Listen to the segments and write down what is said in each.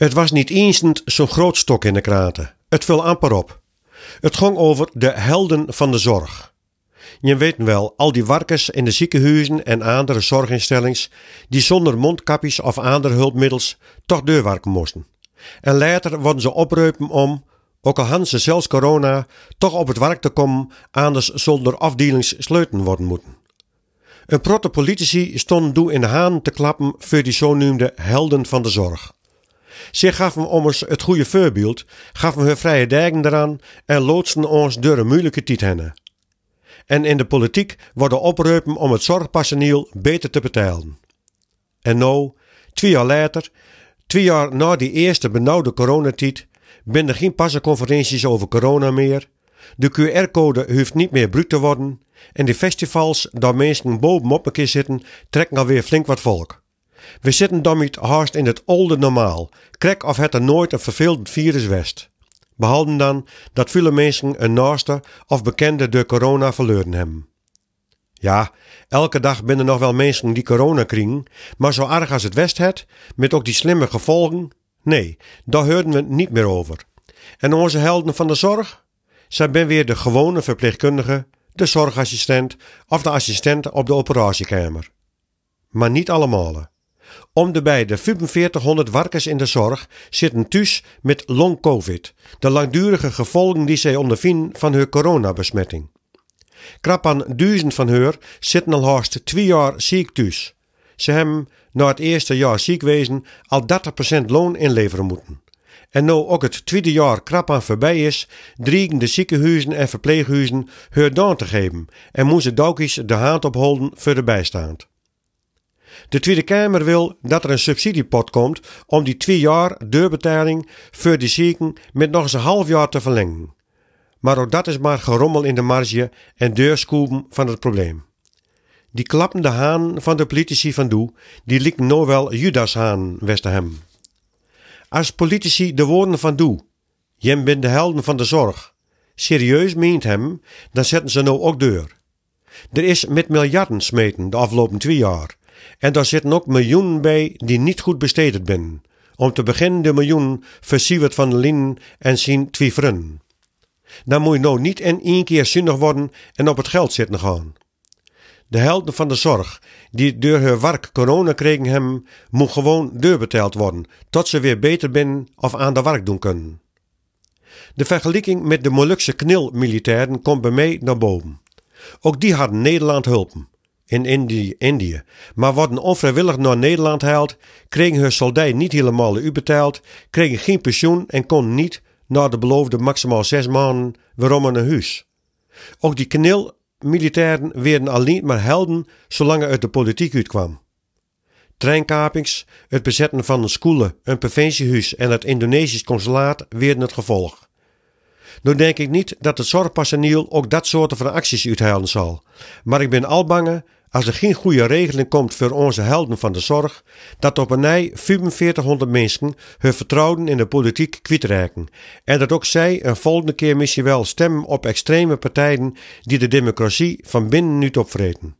Het was niet eens zo'n groot stok in de kraten. Het viel amper op. Het ging over de helden van de zorg. Je weet wel, al die warkers in de ziekenhuizen en andere zorginstellings die zonder mondkapjes of andere hulpmiddels toch deurwerken moesten. En later worden ze opreupen om, ook al hadden ze zelfs corona, toch op het werk te komen, anders zonder afdelings sleuten worden moeten. Een protte politici stonden doe in de haan te klappen voor die zogenoemde helden van de zorg. Ze gaven ons het goede voorbeeld, gaven hun vrije dagen eraan en loodsten ons door een moeilijke tijd. En in de politiek worden oproepen om het zorgpersoneel beter te betalen. En nou, twee jaar later, twee jaar na die eerste benauwde coronatijd, ben er geen passenconferenties over corona meer. De QR-code hoeft niet meer bruut te worden. En de festivals, daar mensen bovenop keer zitten, trekken alweer flink wat volk. We zitten daarmee haast in het oude normaal. Krek of het er nooit een vervelend virus west. Behalve dan dat veel mensen een naaste of bekende door corona verloren hebben. Ja, elke dag binnen nog wel mensen die corona krijgen, maar zo erg als het west het, met ook die slimme gevolgen, nee, daar hoorden we niet meer over. En onze helden van de zorg? Zij ben weer de gewone verpleegkundige, de zorgassistent of de assistent op de operatiekamer. Maar niet allemaal. Om de bij de 4500 werkers in de zorg zitten thuis met long-covid, de langdurige gevolgen die zij ondervinden van hun coronabesmetting. Krap aan duizend van haar zitten al haast twee jaar ziek thuis. Ze hebben na het eerste jaar ziekwezen al 30% loon inleveren moeten. En nu ook het tweede jaar krap aan voorbij is, dreigen de ziekenhuizen en verpleeghuizen hun dan te geven en moeten doukjes de hand ophouden voor de bijstaand. De Tweede Kamer wil dat er een subsidiepot komt om die twee jaar deurbetaling voor de zieken met nog eens een half jaar te verlengen. Maar ook dat is maar gerommel in de marge en deurskoeven van het probleem. Die klappende haan van de politici van Doe, die lijkt nou wel Judas haan Westerhem. Als politici de woorden van Doe, jem bent de helden van de zorg, serieus meent hem, dan zetten ze nou ook deur. Er is met miljarden smeten de afgelopen twee jaar. En daar zitten ook miljoenen bij die niet goed besteed zijn. Om te beginnen de miljoenen versieverd van de Lien en zien twieferen. Dan moet je nou niet in één keer zinnig worden en op het geld zitten gaan. De helden van de zorg, die door hun werk corona kregen hebben, moet gewoon deurbetaald worden, tot ze weer beter binnen of aan de werk doen kunnen. De vergelijking met de Molukse knilmilitairen komt bij mij naar boven. Ook die hadden Nederland hulpen in Indië. Maar worden onvrijwillig naar Nederland haalt, kregen hun soldaten niet helemaal betaald, kregen geen pensioen en konden niet naar de beloofde maximaal zes maanden waarom een huis. Ook die militairen werden alleen maar helden zolang uit de politiek uitkwam. Treinkapings, het bezetten van een school, een provinciehuis en het Indonesisch consulaat werden het gevolg. Nu denk ik niet dat het zorgpersoneel ook dat soort van acties uithalen zal. Maar ik ben al bang als er geen goede regeling komt voor onze helden van de zorg, dat op een nij 4500 mensen hun vertrouwen in de politiek kwijtraken. En dat ook zij een volgende keer misschien wel stemmen op extreme partijen die de democratie van binnen niet opvreten.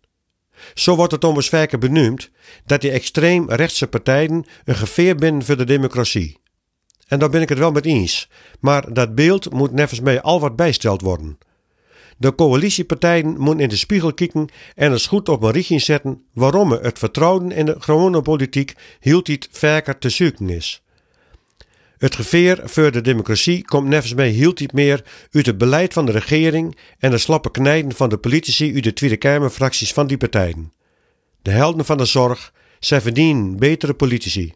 Zo wordt het ons vaker benoemd dat die extreem rechtse partijen een geveer binnen voor de democratie. En daar ben ik het wel met eens, maar dat beeld moet nevens mij al wat bijsteld worden. De coalitiepartijen moeten in de spiegel kijken en eens goed op een richting zetten waarom het vertrouwen in de gewone politiek hield iets vaker te zoeken is. Het geveer voor de democratie komt nevens mij hield iets meer uit het beleid van de regering en de slappe knijden van de politici uit de Tweede Kamerfracties van die partijen. De helden van de zorg, zij verdienen betere politici.